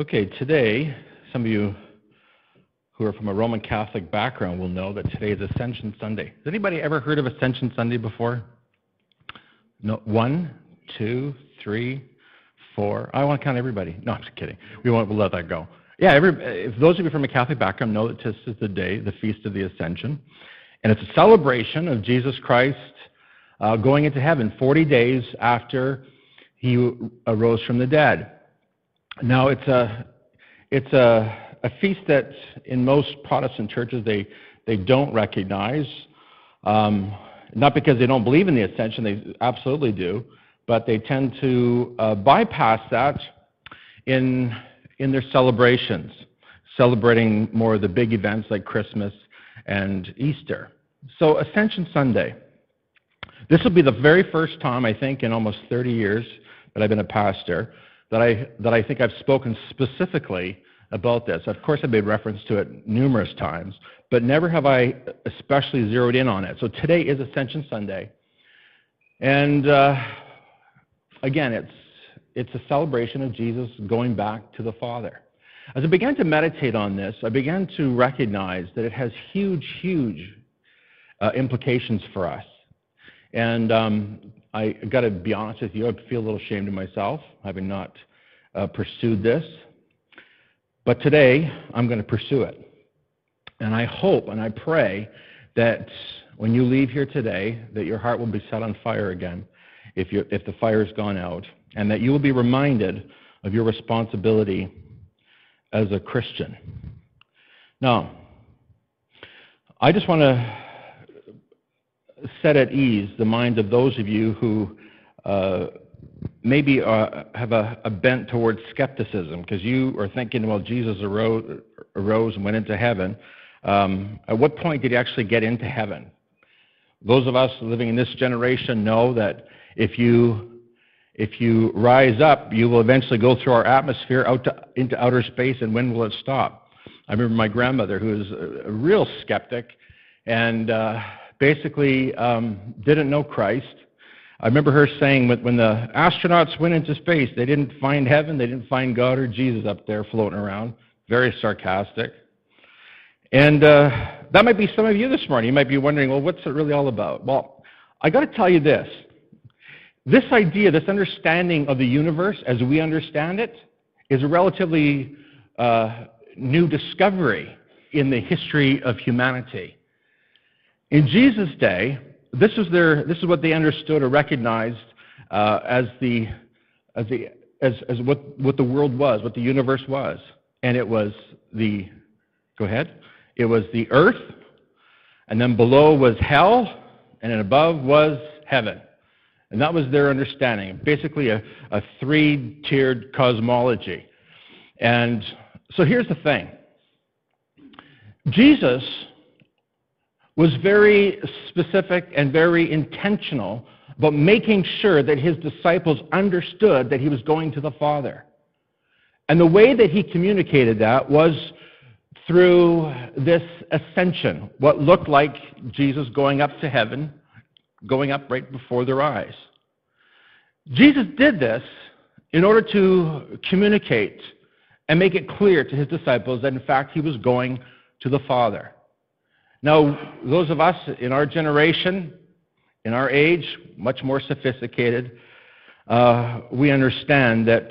Okay, today, some of you who are from a Roman Catholic background will know that today is Ascension Sunday. Has anybody ever heard of Ascension Sunday before? No, one, two, three, four. I want to count everybody. No, I'm just kidding. We won't we'll let that go. Yeah, every, if those of you from a Catholic background know that this is the day, the Feast of the Ascension, and it's a celebration of Jesus Christ uh, going into heaven 40 days after he arose from the dead. Now, it's a, it's a, a feast that in most Protestant churches they, they don't recognize. Um, not because they don't believe in the ascension, they absolutely do, but they tend to uh, bypass that in, in their celebrations, celebrating more of the big events like Christmas and Easter. So, Ascension Sunday. This will be the very first time, I think, in almost 30 years that I've been a pastor that I, that I think I've spoken specifically about this. Of course, I've made reference to it numerous times, but never have I especially zeroed in on it. So today is Ascension Sunday. And uh, again, it's, it's a celebration of Jesus going back to the Father. As I began to meditate on this, I began to recognize that it has huge, huge uh, implications for us. And um, I got to be honest with you, I feel a little ashamed of myself having not uh, pursued this. But today, I'm going to pursue it. And I hope and I pray that when you leave here today, that your heart will be set on fire again if, you, if the fire's gone out, and that you will be reminded of your responsibility as a Christian. Now, I just want to set at ease the minds of those of you who uh, maybe uh, have a, a, bent towards skepticism because you are thinking, well, Jesus arose, arose and went into heaven. Um, at what point did he actually get into heaven? Those of us living in this generation know that if you if you rise up, you will eventually go through our atmosphere out to, into outer space, and when will it stop? I remember my grandmother, who was a, a real skeptic, and uh, basically um, didn't know Christ. I remember her saying when the astronauts went into space, they didn't find heaven, they didn't find God or Jesus up there floating around. Very sarcastic. And uh, that might be some of you this morning. You might be wondering, well, what's it really all about? Well, I got to tell you this. This idea, this understanding of the universe as we understand it, is a relatively uh, new discovery in the history of humanity. In Jesus' day, this is, their, this is what they understood or recognized uh, as, the, as, the, as, as what, what the world was, what the universe was. And it was the, go ahead, it was the earth, and then below was hell, and then above was heaven. And that was their understanding, basically a, a three tiered cosmology. And so here's the thing Jesus was very specific and very intentional about making sure that his disciples understood that he was going to the Father. And the way that he communicated that was through this ascension, what looked like Jesus going up to heaven, going up right before their eyes. Jesus did this in order to communicate and make it clear to his disciples that in fact he was going to the Father. Now, those of us in our generation, in our age, much more sophisticated, uh, we understand that,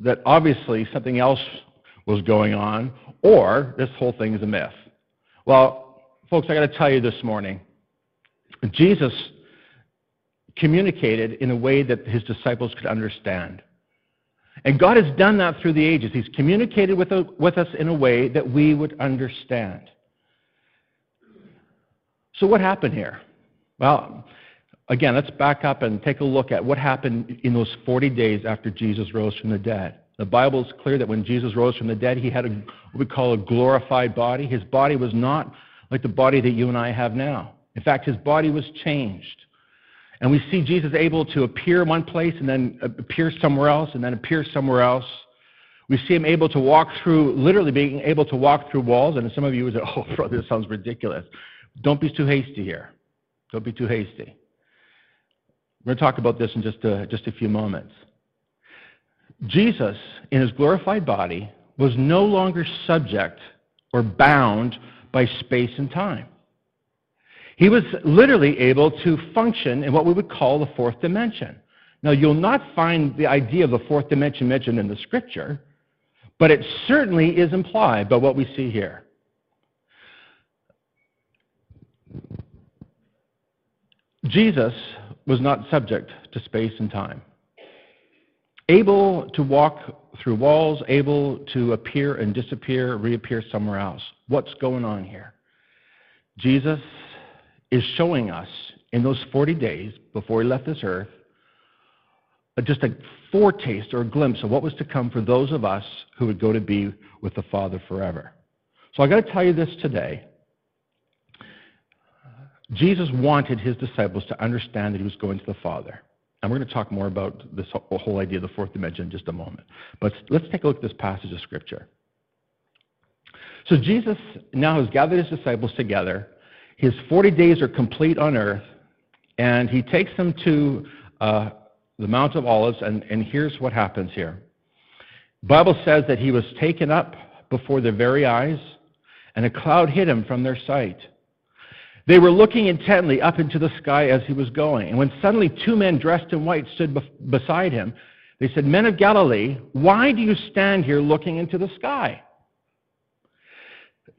that obviously something else was going on, or this whole thing is a myth. Well, folks, I got to tell you this morning, Jesus communicated in a way that his disciples could understand. And God has done that through the ages. He's communicated with, with us in a way that we would understand. So, what happened here? Well, again, let's back up and take a look at what happened in those 40 days after Jesus rose from the dead. The Bible is clear that when Jesus rose from the dead, he had a, what we call a glorified body. His body was not like the body that you and I have now. In fact, his body was changed. And we see Jesus able to appear in one place and then appear somewhere else and then appear somewhere else. We see him able to walk through, literally being able to walk through walls. And some of you would say, oh, brother, this sounds ridiculous. Don't be too hasty here. Don't be too hasty. We're going to talk about this in just a, just a few moments. Jesus, in his glorified body, was no longer subject or bound by space and time. He was literally able to function in what we would call the fourth dimension. Now, you'll not find the idea of the fourth dimension mentioned in the scripture, but it certainly is implied by what we see here. Jesus was not subject to space and time. Able to walk through walls, able to appear and disappear, reappear somewhere else. What's going on here? Jesus is showing us in those 40 days before he left this earth uh, just a foretaste or a glimpse of what was to come for those of us who would go to be with the Father forever. So I got to tell you this today. Jesus wanted his disciples to understand that he was going to the Father. And we're going to talk more about this whole idea of the fourth dimension in just a moment. But let's take a look at this passage of Scripture. So Jesus now has gathered his disciples together. His 40 days are complete on earth, and he takes them to uh, the Mount of Olives, and, and here's what happens here. The Bible says that he was taken up before their very eyes, and a cloud hid him from their sight. They were looking intently up into the sky as he was going. And when suddenly two men dressed in white stood be- beside him, they said, Men of Galilee, why do you stand here looking into the sky?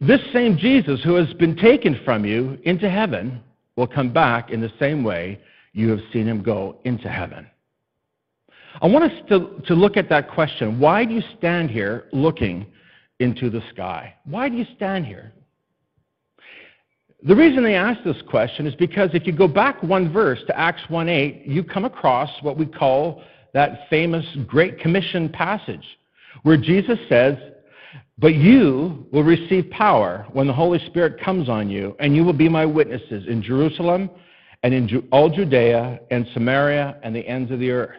This same Jesus who has been taken from you into heaven will come back in the same way you have seen him go into heaven. I want us to, to look at that question. Why do you stand here looking into the sky? Why do you stand here? The reason they ask this question is because if you go back one verse to Acts 1:8, you come across what we call that famous Great Commission passage, where Jesus says, But you will receive power when the Holy Spirit comes on you, and you will be my witnesses in Jerusalem and in all Judea and Samaria and the ends of the earth.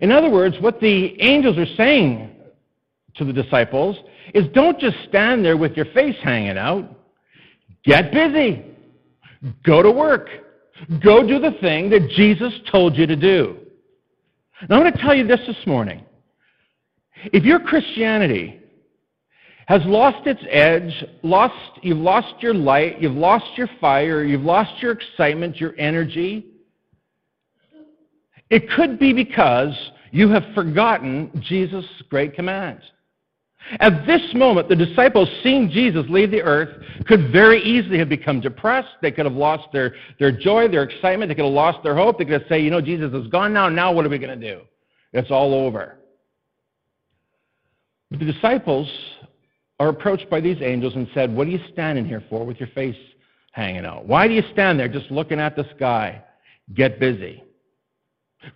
In other words, what the angels are saying to the disciples is don't just stand there with your face hanging out. Get busy. Go to work. Go do the thing that Jesus told you to do. Now, I'm going to tell you this this morning. If your Christianity has lost its edge, lost, you've lost your light, you've lost your fire, you've lost your excitement, your energy, it could be because you have forgotten Jesus' great commands. At this moment, the disciples, seeing Jesus leave the earth, could very easily have become depressed. They could have lost their, their joy, their excitement. They could have lost their hope. They could have said, you know, Jesus is gone now. Now what are we going to do? It's all over. But the disciples are approached by these angels and said, What are you standing here for with your face hanging out? Why do you stand there just looking at the sky? Get busy.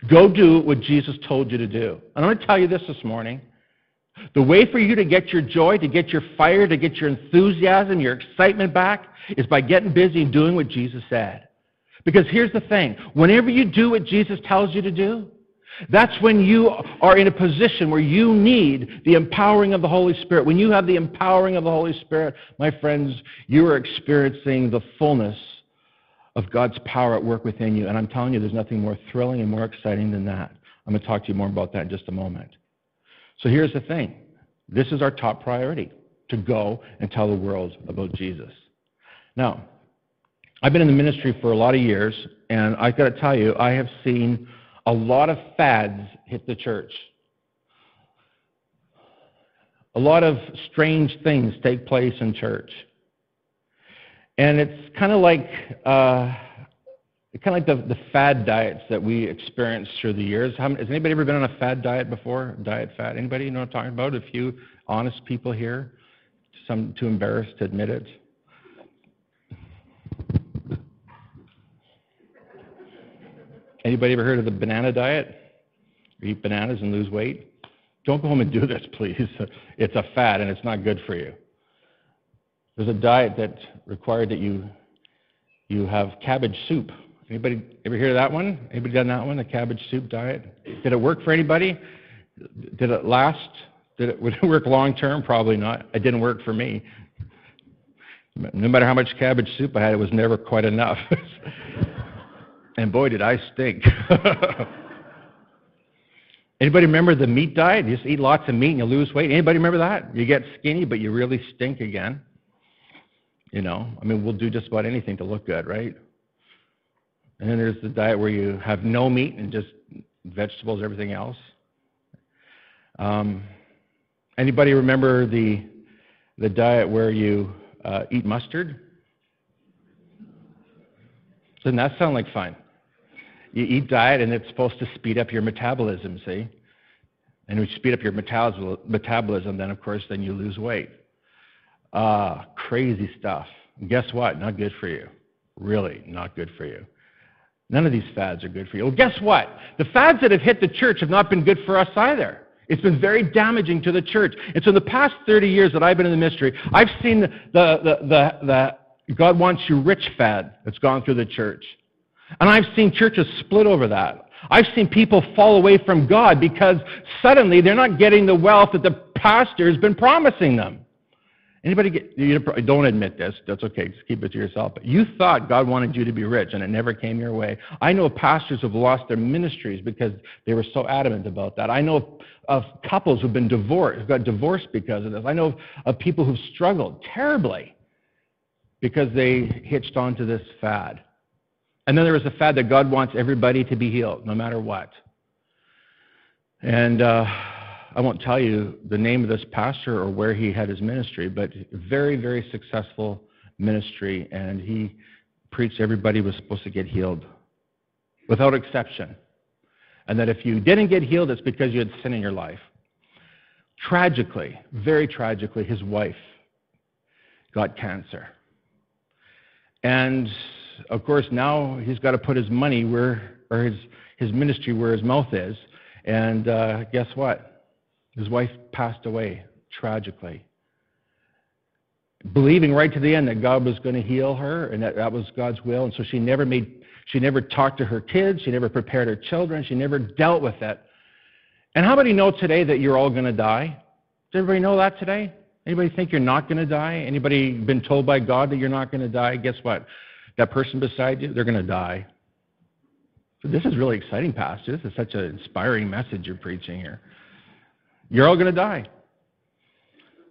Go do what Jesus told you to do. And I'm going to tell you this this morning. The way for you to get your joy, to get your fire, to get your enthusiasm, your excitement back is by getting busy and doing what Jesus said. Because here's the thing whenever you do what Jesus tells you to do, that's when you are in a position where you need the empowering of the Holy Spirit. When you have the empowering of the Holy Spirit, my friends, you are experiencing the fullness of God's power at work within you. And I'm telling you, there's nothing more thrilling and more exciting than that. I'm going to talk to you more about that in just a moment. So here's the thing this is our top priority to go and tell the world about Jesus. Now, I've been in the ministry for a lot of years, and I've got to tell you, I have seen a lot of fads hit the church. A lot of strange things take place in church. And it's kind of like uh, kind of like the, the fad diets that we experienced through the years. How, has anybody ever been on a fad diet before? Diet fad? Anybody know what I'm talking about? A few honest people here, some too embarrassed to admit it. Anybody ever heard of the banana diet? Eat bananas and lose weight? Don't go home and do this, please. It's a fad and it's not good for you. There's a diet that required that you you have cabbage soup Anybody ever hear that one? Anybody done that one, the cabbage soup diet? Did it work for anybody? Did it last? Did it, would it work long term? Probably not. It didn't work for me. No matter how much cabbage soup I had, it was never quite enough. and boy, did I stink. Anybody remember the meat diet? You just eat lots of meat and you lose weight. Anybody remember that? You get skinny, but you really stink again. You know, I mean, we'll do just about anything to look good, right? And then there's the diet where you have no meat and just vegetables, everything else. Um, anybody remember the the diet where you uh, eat mustard? Doesn't that sound like fun? You eat diet, and it's supposed to speed up your metabolism. See, and if you speed up your metabolism, then of course, then you lose weight. Ah, uh, crazy stuff. And guess what? Not good for you. Really, not good for you. None of these fads are good for you. Well, guess what? The fads that have hit the church have not been good for us either. It's been very damaging to the church. And so in the past 30 years that I've been in the ministry, I've seen the, the, the, the God wants you rich fad that's gone through the church. And I've seen churches split over that. I've seen people fall away from God because suddenly they're not getting the wealth that the pastor has been promising them. Anybody get, you don't admit this, that's okay, just keep it to yourself. But you thought God wanted you to be rich and it never came your way. I know pastors who've lost their ministries because they were so adamant about that. I know of couples who've been divorced, who got divorced because of this. I know of people who've struggled terribly because they hitched onto this fad. And then there was a fad that God wants everybody to be healed, no matter what. And uh, I won't tell you the name of this pastor or where he had his ministry, but very, very successful ministry, and he preached everybody was supposed to get healed without exception. And that if you didn't get healed, it's because you had sin in your life. Tragically, very tragically, his wife got cancer. And of course, now he's got to put his money where, or his, his ministry where his mouth is. And uh, guess what? His wife passed away tragically. Believing right to the end that God was going to heal her and that that was God's will. And so she never made, she never talked to her kids. She never prepared her children. She never dealt with it. And how many know today that you're all going to die? Does everybody know that today? Anybody think you're not going to die? Anybody been told by God that you're not going to die? Guess what? That person beside you, they're going to die. So this is really exciting, Pastor. This is such an inspiring message you're preaching here. You're all going to die.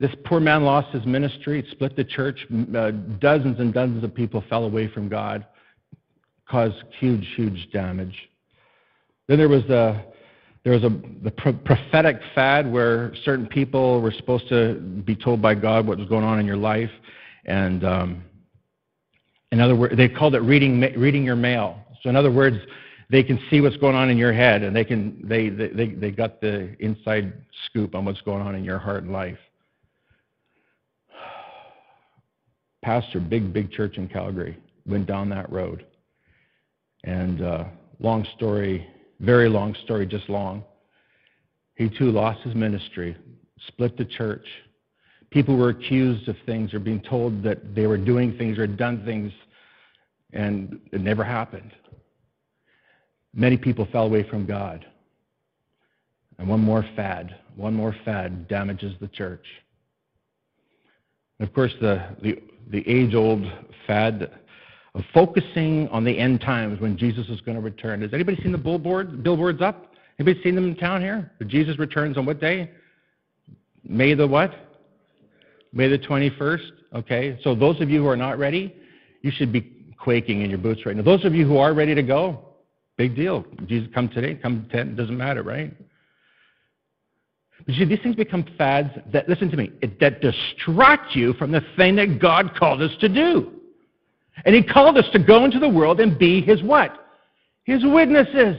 This poor man lost his ministry, it split the church. Uh, dozens and dozens of people fell away from God, caused huge, huge damage. Then there was the there was a the pro- prophetic fad where certain people were supposed to be told by God what was going on in your life, and um, in other words, they called it reading reading your mail. So in other words, they can see what's going on in your head and they can they, they, they, they got the inside scoop on what's going on in your heart and life. Pastor big big church in calgary went down that road. And uh, long story very long story just long. He too lost his ministry split the church. People were accused of things or being told that they were doing things or done things and it never happened Many people fell away from God. And one more fad, one more fad damages the church. And of course, the, the, the age old fad of focusing on the end times when Jesus is going to return. Has anybody seen the billboard, billboards up? Anybody seen them in town here? Jesus returns on what day? May the what? May the 21st. Okay, so those of you who are not ready, you should be quaking in your boots right now. Those of you who are ready to go, Big deal. Jesus, come today, come 10, doesn't matter, right? But see, these things become fads that, listen to me, that distract you from the thing that God called us to do. And He called us to go into the world and be His what? His witnesses.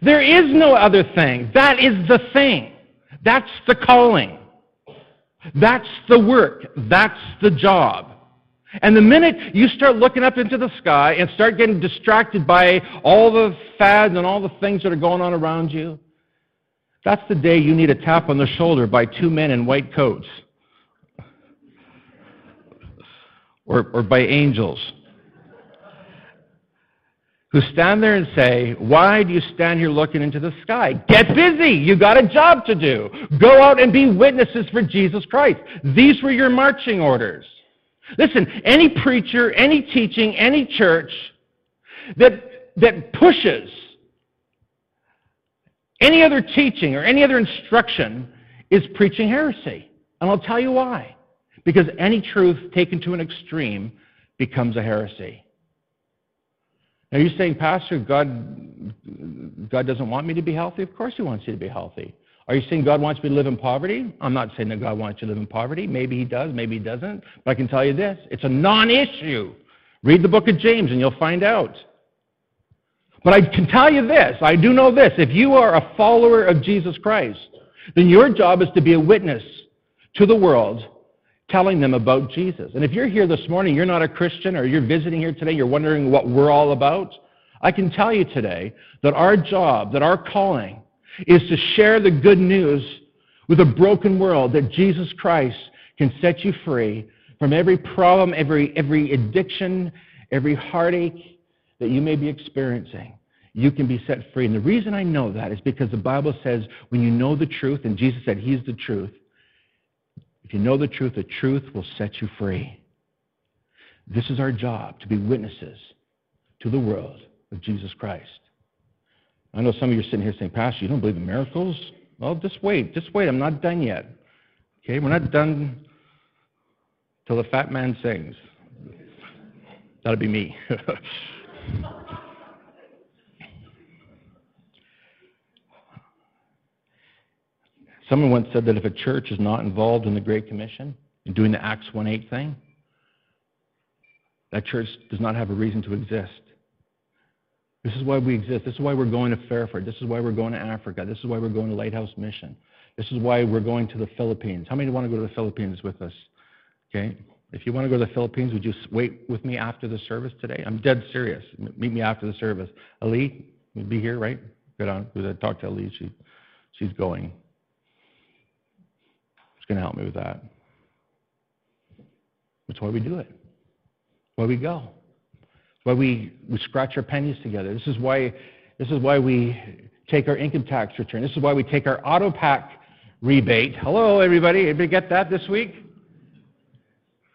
There is no other thing. That is the thing. That's the calling. That's the work. That's the job. And the minute you start looking up into the sky and start getting distracted by all the fads and all the things that are going on around you, that's the day you need a tap on the shoulder by two men in white coats. Or, or by angels who stand there and say, Why do you stand here looking into the sky? Get busy. You got a job to do. Go out and be witnesses for Jesus Christ. These were your marching orders. Listen, any preacher, any teaching, any church that, that pushes Any other teaching or any other instruction is preaching heresy. And I'll tell you why. Because any truth taken to an extreme becomes a heresy. Now you're saying, Pastor, God, God doesn't want me to be healthy? Of course He wants you to be healthy. Are you saying God wants me to live in poverty? I'm not saying that God wants you to live in poverty. Maybe He does, maybe He doesn't. But I can tell you this it's a non issue. Read the book of James and you'll find out. But I can tell you this I do know this. If you are a follower of Jesus Christ, then your job is to be a witness to the world telling them about Jesus. And if you're here this morning, you're not a Christian, or you're visiting here today, you're wondering what we're all about, I can tell you today that our job, that our calling, is to share the good news with a broken world that Jesus Christ can set you free from every problem, every, every addiction, every heartache that you may be experiencing. You can be set free. And the reason I know that is because the Bible says when you know the truth, and Jesus said He's the truth, if you know the truth, the truth will set you free. This is our job to be witnesses to the world of Jesus Christ. I know some of you are sitting here saying, Pastor, you don't believe in miracles? Well, just wait. Just wait. I'm not done yet. Okay? We're not done till the fat man sings. That'll be me. Someone once said that if a church is not involved in the Great Commission and doing the Acts 1 8 thing, that church does not have a reason to exist. This is why we exist. This is why we're going to Fairford. This is why we're going to Africa. This is why we're going to Lighthouse Mission. This is why we're going to the Philippines. How many want to go to the Philippines with us? Okay? If you want to go to the Philippines, would you wait with me after the service today? I'm dead serious. Meet me after the service. Ali, you'd be here, right? Good on. We talk to Ali. She, she's going. She's going to help me with that. That's why we do it. Why we go why we, we scratch our pennies together. This is why this is why we take our income tax return. This is why we take our auto pack rebate. Hello, everybody. Everybody get that this week?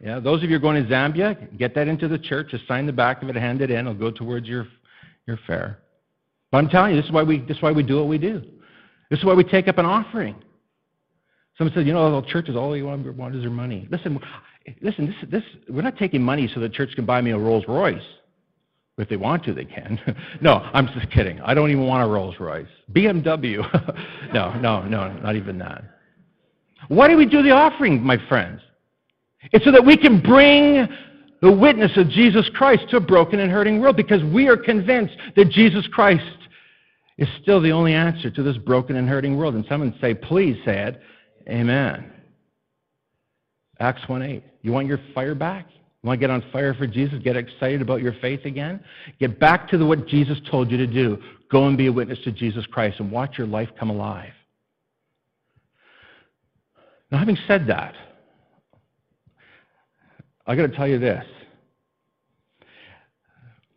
Yeah, those of you going to Zambia, get that into the church. Just sign the back of it, hand it in. It'll go towards your your fare. But I'm telling you, this is why we this is why we do what we do. This is why we take up an offering. Someone said, you know, the churches all you want, want is their money. Listen, listen. This, this, we're not taking money so the church can buy me a Rolls Royce. If they want to, they can. no, I'm just kidding. I don't even want a Rolls Royce. BMW. no, no, no, not even that. Why do we do the offering, my friends? It's so that we can bring the witness of Jesus Christ to a broken and hurting world because we are convinced that Jesus Christ is still the only answer to this broken and hurting world. And someone say, please say it. Amen. Acts 1 8. You want your fire back? Want to get on fire for Jesus? Get excited about your faith again? Get back to the, what Jesus told you to do. Go and be a witness to Jesus Christ and watch your life come alive. Now, having said that, I got to tell you this.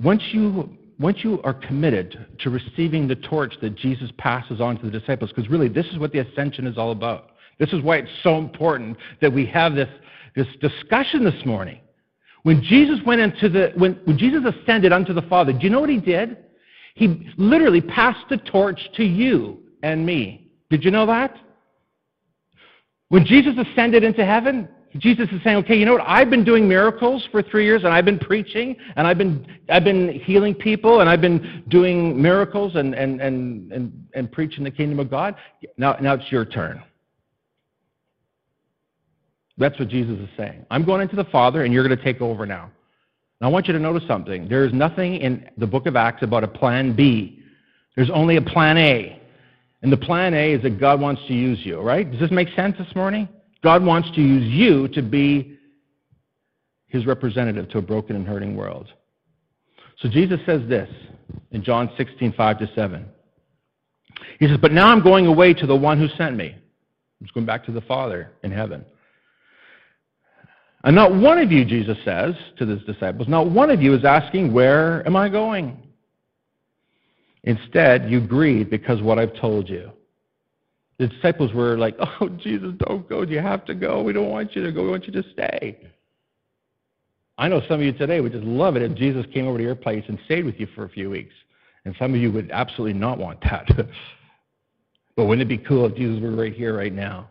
Once you, once you are committed to receiving the torch that Jesus passes on to the disciples, because really this is what the ascension is all about. This is why it's so important that we have this, this discussion this morning. When Jesus went into the, when, when Jesus ascended unto the Father, do you know what he did? He literally passed the torch to you and me. Did you know that? When Jesus ascended into heaven, Jesus is saying, okay, you know what? I've been doing miracles for three years, and I've been preaching, and I've been, I've been healing people, and I've been doing miracles and, and, and, and, and preaching the kingdom of God. Now, now it's your turn. That's what Jesus is saying. I'm going into the Father, and you're going to take over now. Now, I want you to notice something. There is nothing in the book of Acts about a plan B. There's only a plan A. And the plan A is that God wants to use you, right? Does this make sense this morning? God wants to use you to be his representative to a broken and hurting world. So Jesus says this in John 16, 5 to 7. He says, But now I'm going away to the one who sent me. He's going back to the Father in heaven. And not one of you, Jesus says to his disciples, not one of you is asking, Where am I going? Instead, you grieve because what I've told you. The disciples were like, Oh, Jesus, don't go. You have to go. We don't want you to go. We want you to stay. I know some of you today would just love it if Jesus came over to your place and stayed with you for a few weeks. And some of you would absolutely not want that. But wouldn't it be cool if Jesus were right here, right now?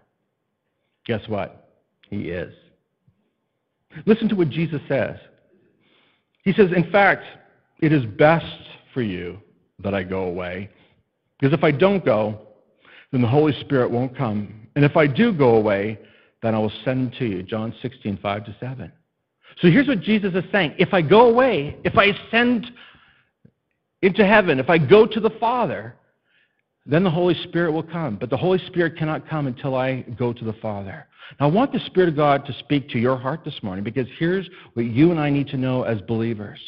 Guess what? He is. Listen to what Jesus says. He says, In fact, it is best for you that I go away. Because if I don't go, then the Holy Spirit won't come. And if I do go away, then I will send to you. John 16, 5 to 7. So here's what Jesus is saying. If I go away, if I ascend into heaven, if I go to the Father, then the Holy Spirit will come. But the Holy Spirit cannot come until I go to the Father. Now, I want the Spirit of God to speak to your heart this morning because here's what you and I need to know as believers.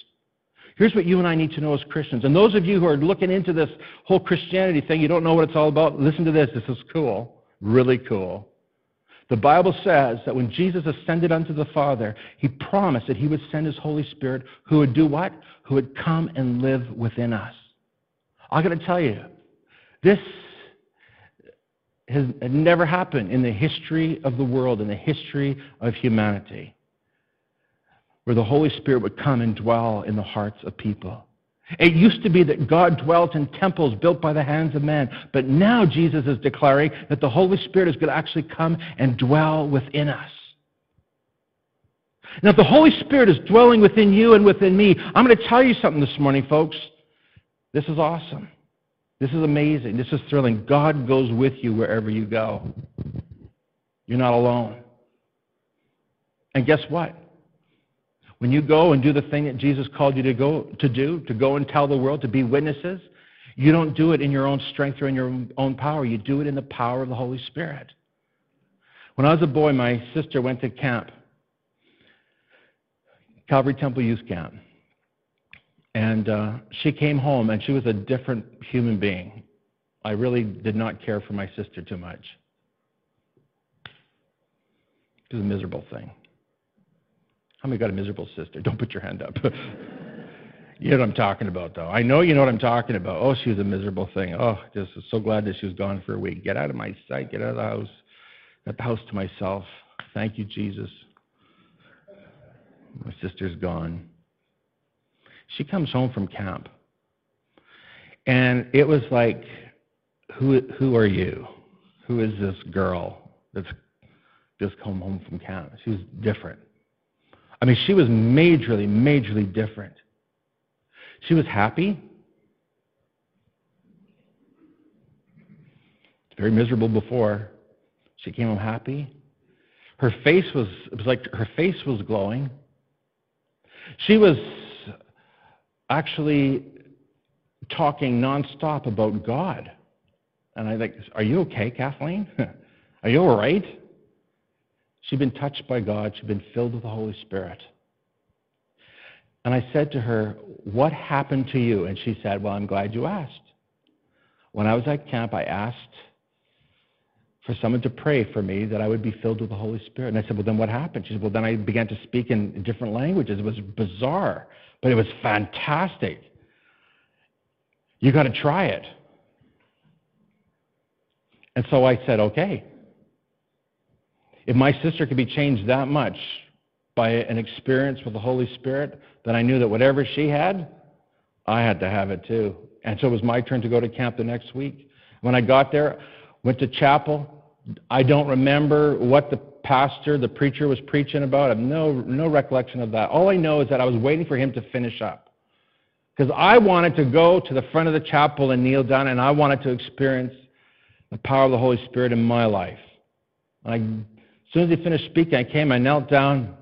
Here's what you and I need to know as Christians. And those of you who are looking into this whole Christianity thing, you don't know what it's all about, listen to this. This is cool. Really cool. The Bible says that when Jesus ascended unto the Father, he promised that he would send his Holy Spirit who would do what? Who would come and live within us. I'm going to tell you, this has never happened in the history of the world, in the history of humanity, where the Holy Spirit would come and dwell in the hearts of people. It used to be that God dwelt in temples built by the hands of man, but now Jesus is declaring that the Holy Spirit is going to actually come and dwell within us. Now, if the Holy Spirit is dwelling within you and within me, I'm going to tell you something this morning, folks. This is awesome. This is amazing. This is thrilling. God goes with you wherever you go. You're not alone. And guess what? When you go and do the thing that Jesus called you to go to do, to go and tell the world, to be witnesses, you don't do it in your own strength or in your own power. You do it in the power of the Holy Spirit. When I was a boy, my sister went to camp, Calvary Temple Youth Camp. And uh, she came home, and she was a different human being. I really did not care for my sister too much. It was a miserable thing. How many got a miserable sister? Don't put your hand up. you know what I'm talking about, though. I know you know what I'm talking about. Oh, she was a miserable thing. Oh, just so glad that she was gone for a week. Get out of my sight. Get out of the house. Got the house to myself. Thank you, Jesus. My sister's gone. She comes home from camp. And it was like, who, who are you? Who is this girl that's just come home from camp? She was different. I mean, she was majorly, majorly different. She was happy. Very miserable before. She came home happy. Her face was, it was like her face was glowing. She was actually talking nonstop about God. And I think, are you okay, Kathleen? are you all right? She'd been touched by God. She'd been filled with the Holy Spirit. And I said to her, What happened to you? And she said, Well, I'm glad you asked. When I was at camp, I asked for someone to pray for me that I would be filled with the Holy Spirit. And I said, Well, then what happened? She said, Well, then I began to speak in different languages. It was bizarre, but it was fantastic. You got to try it. And so I said, Okay. If my sister could be changed that much by an experience with the Holy Spirit, then I knew that whatever she had, I had to have it too. And so it was my turn to go to camp the next week. When I got there, went to chapel. I don't remember what the pastor, the preacher was preaching about. I have no, no recollection of that. All I know is that I was waiting for him to finish up. Because I wanted to go to the front of the chapel and kneel down, and I wanted to experience the power of the Holy Spirit in my life. I, as soon as he finished speaking, I came, I knelt down.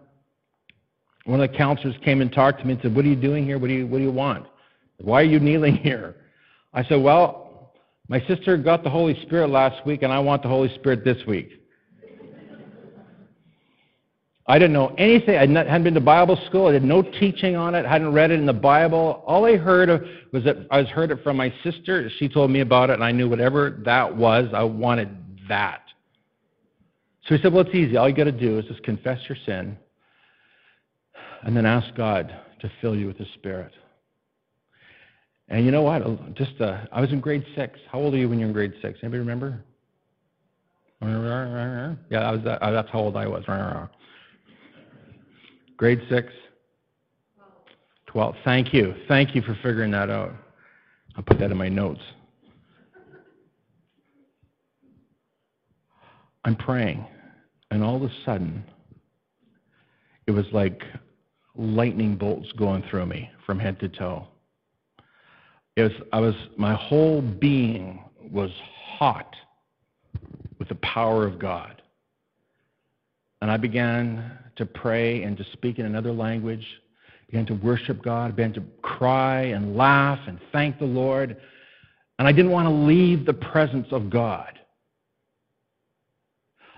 One of the counselors came and talked to me and said, What are you doing here? What do you, what do you want? Why are you kneeling here? I said, Well, my sister got the Holy Spirit last week, and I want the Holy Spirit this week. I didn't know anything. I hadn't been to Bible school. I did no teaching on it. I hadn't read it in the Bible. All I heard of was that I heard it from my sister. She told me about it, and I knew whatever that was, I wanted that. So he said, Well, it's easy. All you got to do is just confess your sin and then ask God to fill you with the Spirit. And you know what? Just uh, I was in grade six. How old are you when you're in grade six? Anybody remember? Yeah, I was. Uh, that's how old I was. Grade six. Twelve. Thank you. Thank you for figuring that out. I'll put that in my notes. I'm praying, and all of a sudden, it was like lightning bolts going through me from head to toe. It was, I was, my whole being was hot with the power of God. And I began to pray and to speak in another language, began to worship God, began to cry and laugh and thank the Lord. And I didn't want to leave the presence of God.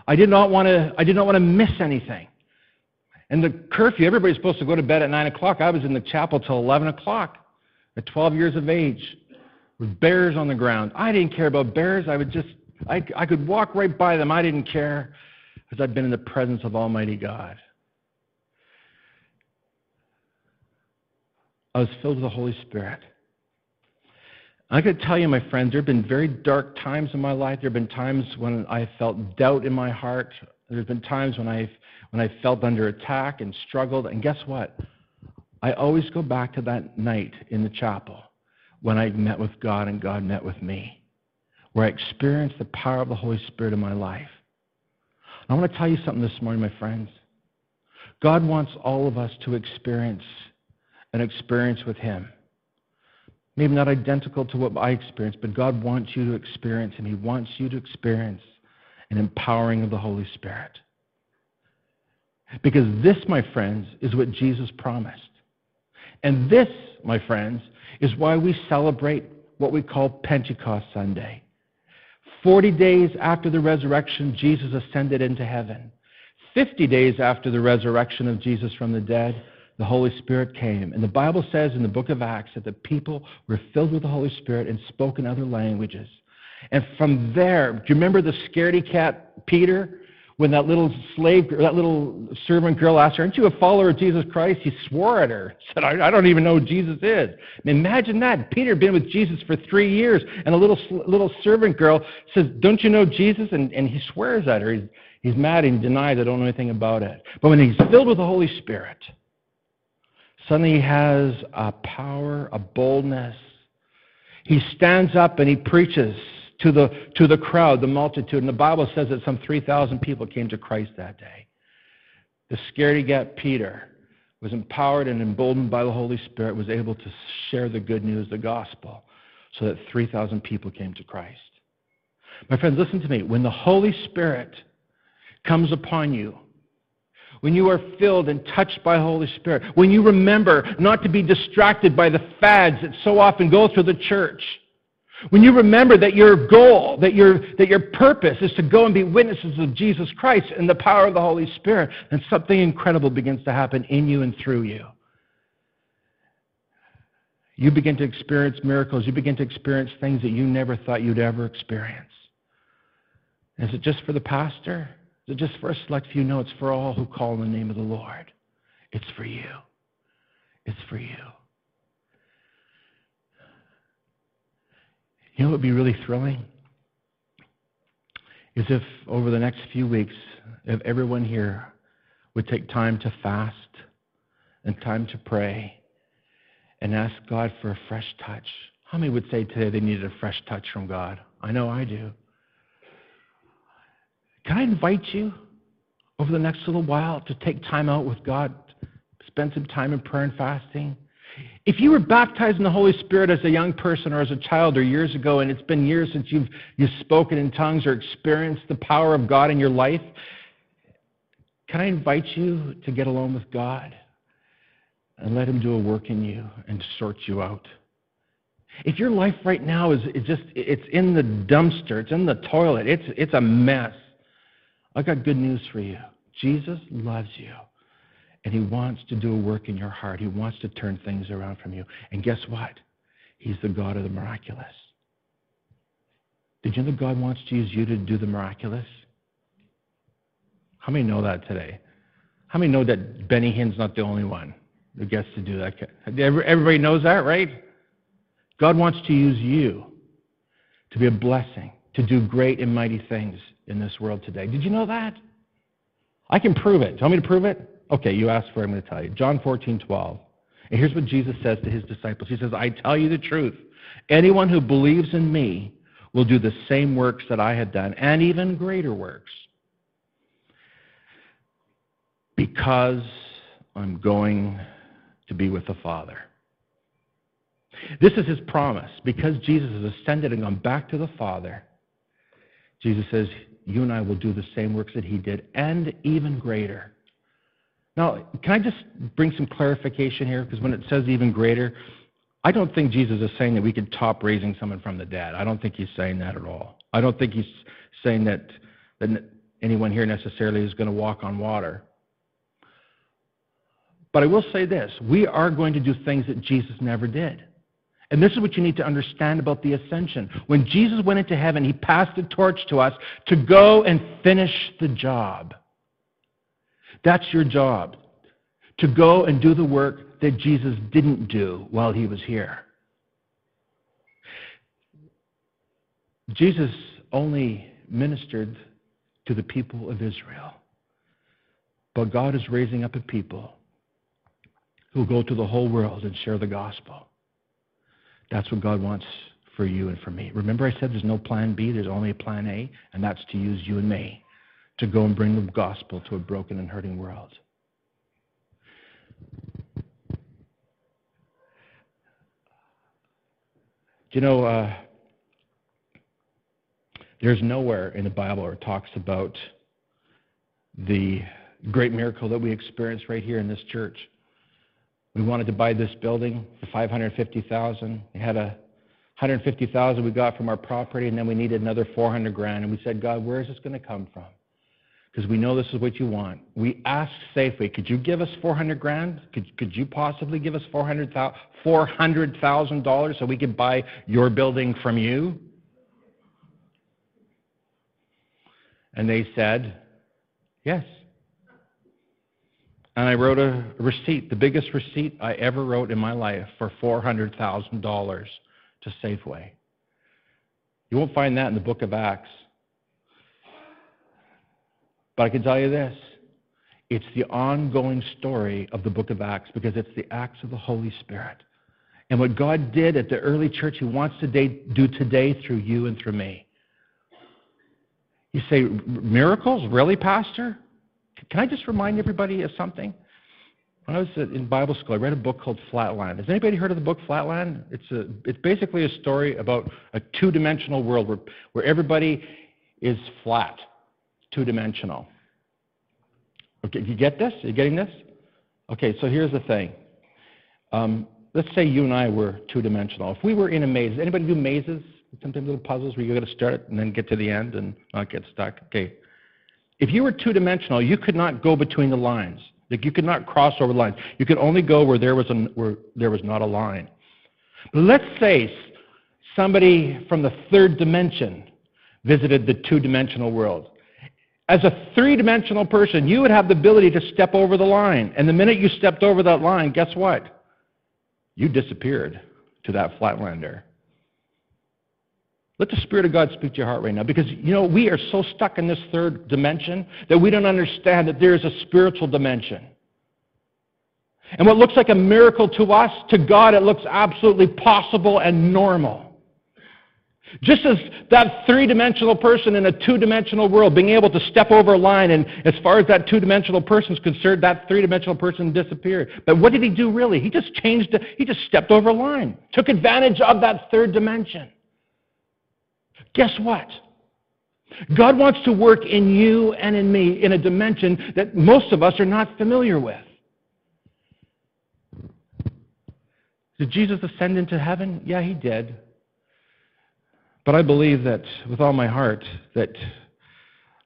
I did not want to, I did not want to miss anything. And the curfew, everybody's supposed to go to bed at 9 o'clock. I was in the chapel till 11 o'clock at 12 years of age with bears on the ground. I didn't care about bears. I would just, I, I could walk right by them. I didn't care because I'd been in the presence of Almighty God. I was filled with the Holy Spirit. I could tell you, my friends, there have been very dark times in my life. There have been times when I felt doubt in my heart. There have been times when I've when I felt under attack and struggled. And guess what? I always go back to that night in the chapel when I met with God and God met with me, where I experienced the power of the Holy Spirit in my life. I want to tell you something this morning, my friends. God wants all of us to experience an experience with Him. Maybe not identical to what I experienced, but God wants you to experience Him. He wants you to experience an empowering of the Holy Spirit. Because this, my friends, is what Jesus promised. And this, my friends, is why we celebrate what we call Pentecost Sunday. Forty days after the resurrection, Jesus ascended into heaven. Fifty days after the resurrection of Jesus from the dead, the Holy Spirit came. And the Bible says in the book of Acts that the people were filled with the Holy Spirit and spoke in other languages. And from there, do you remember the scaredy cat Peter? When that little slave, that little servant girl asked her, Aren't you a follower of Jesus Christ? He swore at her, said, I, I don't even know who Jesus is. Imagine that. Peter had been with Jesus for three years, and a little, little servant girl says, Don't you know Jesus? And, and he swears at her. He's, he's mad and denies, I don't know anything about it. But when he's filled with the Holy Spirit, suddenly he has a power, a boldness. He stands up and he preaches to the, to the crowd, the multitude. And the Bible says that some 3,000 people came to Christ that day. The scaredy cat Peter was empowered and emboldened by the Holy Spirit, was able to share the good news, the gospel, so that 3,000 people came to Christ. My friends, listen to me. When the Holy Spirit comes upon you, when you are filled and touched by the Holy Spirit, when you remember not to be distracted by the fads that so often go through the church, when you remember that your goal, that your, that your purpose is to go and be witnesses of Jesus Christ and the power of the Holy Spirit, then something incredible begins to happen in you and through you. You begin to experience miracles. You begin to experience things that you never thought you'd ever experience. Is it just for the pastor? Is it just for a select few? No, it's for all who call in the name of the Lord. It's for you. It's for you. You know what would be really thrilling? Is if over the next few weeks, if everyone here would take time to fast and time to pray and ask God for a fresh touch. How many would say today they needed a fresh touch from God? I know I do. Can I invite you over the next little while to take time out with God, spend some time in prayer and fasting? If you were baptized in the Holy Spirit as a young person or as a child or years ago, and it's been years since you've, you've spoken in tongues or experienced the power of God in your life, can I invite you to get alone with God and let Him do a work in you and sort you out? If your life right now is just it's in the dumpster, it's in the toilet, it's it's a mess. I've got good news for you. Jesus loves you. And He wants to do a work in your heart. He wants to turn things around from you. And guess what? He's the God of the miraculous. Did you know that God wants to use you to do the miraculous? How many know that today? How many know that Benny Hinn's not the only one who gets to do that? Everybody knows that, right? God wants to use you to be a blessing, to do great and mighty things in this world today. Did you know that? I can prove it. Want me to prove it? Okay, you asked for it, I'm going to tell you. John 14, 12. And here's what Jesus says to his disciples He says, I tell you the truth. Anyone who believes in me will do the same works that I have done, and even greater works. Because I'm going to be with the Father. This is his promise. Because Jesus has ascended and gone back to the Father, Jesus says, You and I will do the same works that he did, and even greater. Now, can I just bring some clarification here? Because when it says even greater, I don't think Jesus is saying that we could top raising someone from the dead. I don't think he's saying that at all. I don't think he's saying that, that anyone here necessarily is going to walk on water. But I will say this we are going to do things that Jesus never did. And this is what you need to understand about the ascension. When Jesus went into heaven, he passed the torch to us to go and finish the job. That's your job. To go and do the work that Jesus didn't do while he was here. Jesus only ministered to the people of Israel. But God is raising up a people who go to the whole world and share the gospel. That's what God wants for you and for me. Remember, I said there's no plan B, there's only a plan A, and that's to use you and me to go and bring the gospel to a broken and hurting world. You know, uh, there's nowhere in the Bible where it talks about the great miracle that we experienced right here in this church. We wanted to buy this building for 550,000. We had a 150,000 we got from our property, and then we needed another 400 grand. And we said, God, where is this going to come from? Because we know this is what you want. We asked Safeway, could you give us 400 grand? Could, could you possibly give us 400,000 $400, so we could buy your building from you? And they said, yes. And I wrote a receipt, the biggest receipt I ever wrote in my life for $400,000 to Safeway. You won't find that in the book of Acts. But I can tell you this it's the ongoing story of the book of Acts because it's the acts of the Holy Spirit. And what God did at the early church, He wants to do today through you and through me. You say, miracles? Really, Pastor? Can I just remind everybody of something? When I was in Bible school, I read a book called Flatland. Has anybody heard of the book Flatland? It's, a, it's basically a story about a two dimensional world where, where everybody is flat, two dimensional. Okay, you get this? Are you getting this? Okay, so here's the thing. Um, let's say you and I were two dimensional. If we were in a maze, anybody do mazes? Sometimes little puzzles where you got to start and then get to the end and not get stuck. Okay. If you were two dimensional, you could not go between the lines. Like you could not cross over lines. You could only go where there was, a, where there was not a line. But let's say somebody from the third dimension visited the two dimensional world. As a three dimensional person, you would have the ability to step over the line. And the minute you stepped over that line, guess what? You disappeared to that flatlander. Let the Spirit of God speak to your heart right now because, you know, we are so stuck in this third dimension that we don't understand that there is a spiritual dimension. And what looks like a miracle to us, to God, it looks absolutely possible and normal. Just as that three dimensional person in a two dimensional world being able to step over a line, and as far as that two dimensional person is concerned, that three dimensional person disappeared. But what did he do really? He just changed, he just stepped over a line, took advantage of that third dimension. Guess what? God wants to work in you and in me in a dimension that most of us are not familiar with. Did Jesus ascend into heaven? Yeah, he did. But I believe that with all my heart that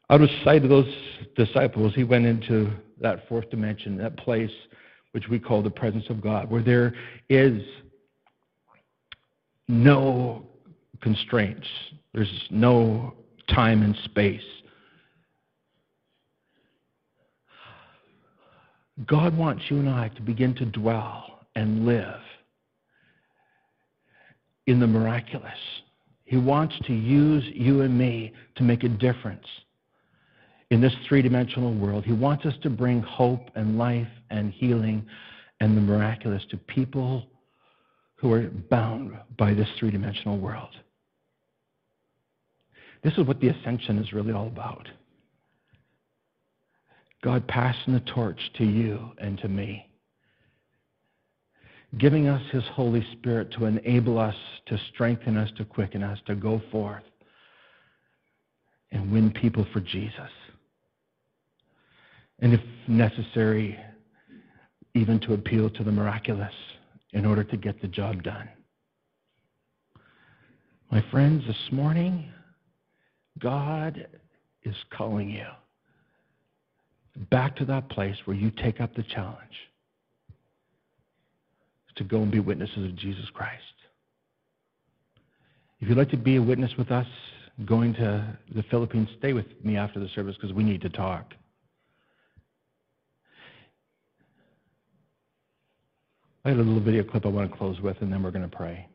out of sight of those disciples, he went into that fourth dimension, that place which we call the presence of God, where there is no constraints, there's no time and space. God wants you and I to begin to dwell and live in the miraculous. He wants to use you and me to make a difference in this three dimensional world. He wants us to bring hope and life and healing and the miraculous to people who are bound by this three dimensional world. This is what the ascension is really all about. God passing the torch to you and to me, giving us His Holy Spirit to enable us, to strengthen us, to quicken us, to go forth and win people for Jesus. And if necessary, even to appeal to the miraculous in order to get the job done. My friends, this morning, God is calling you back to that place where you take up the challenge to go and be witnesses of Jesus Christ. If you'd like to be a witness with us going to the Philippines, stay with me after the service because we need to talk. I had a little video clip I want to close with, and then we're going to pray.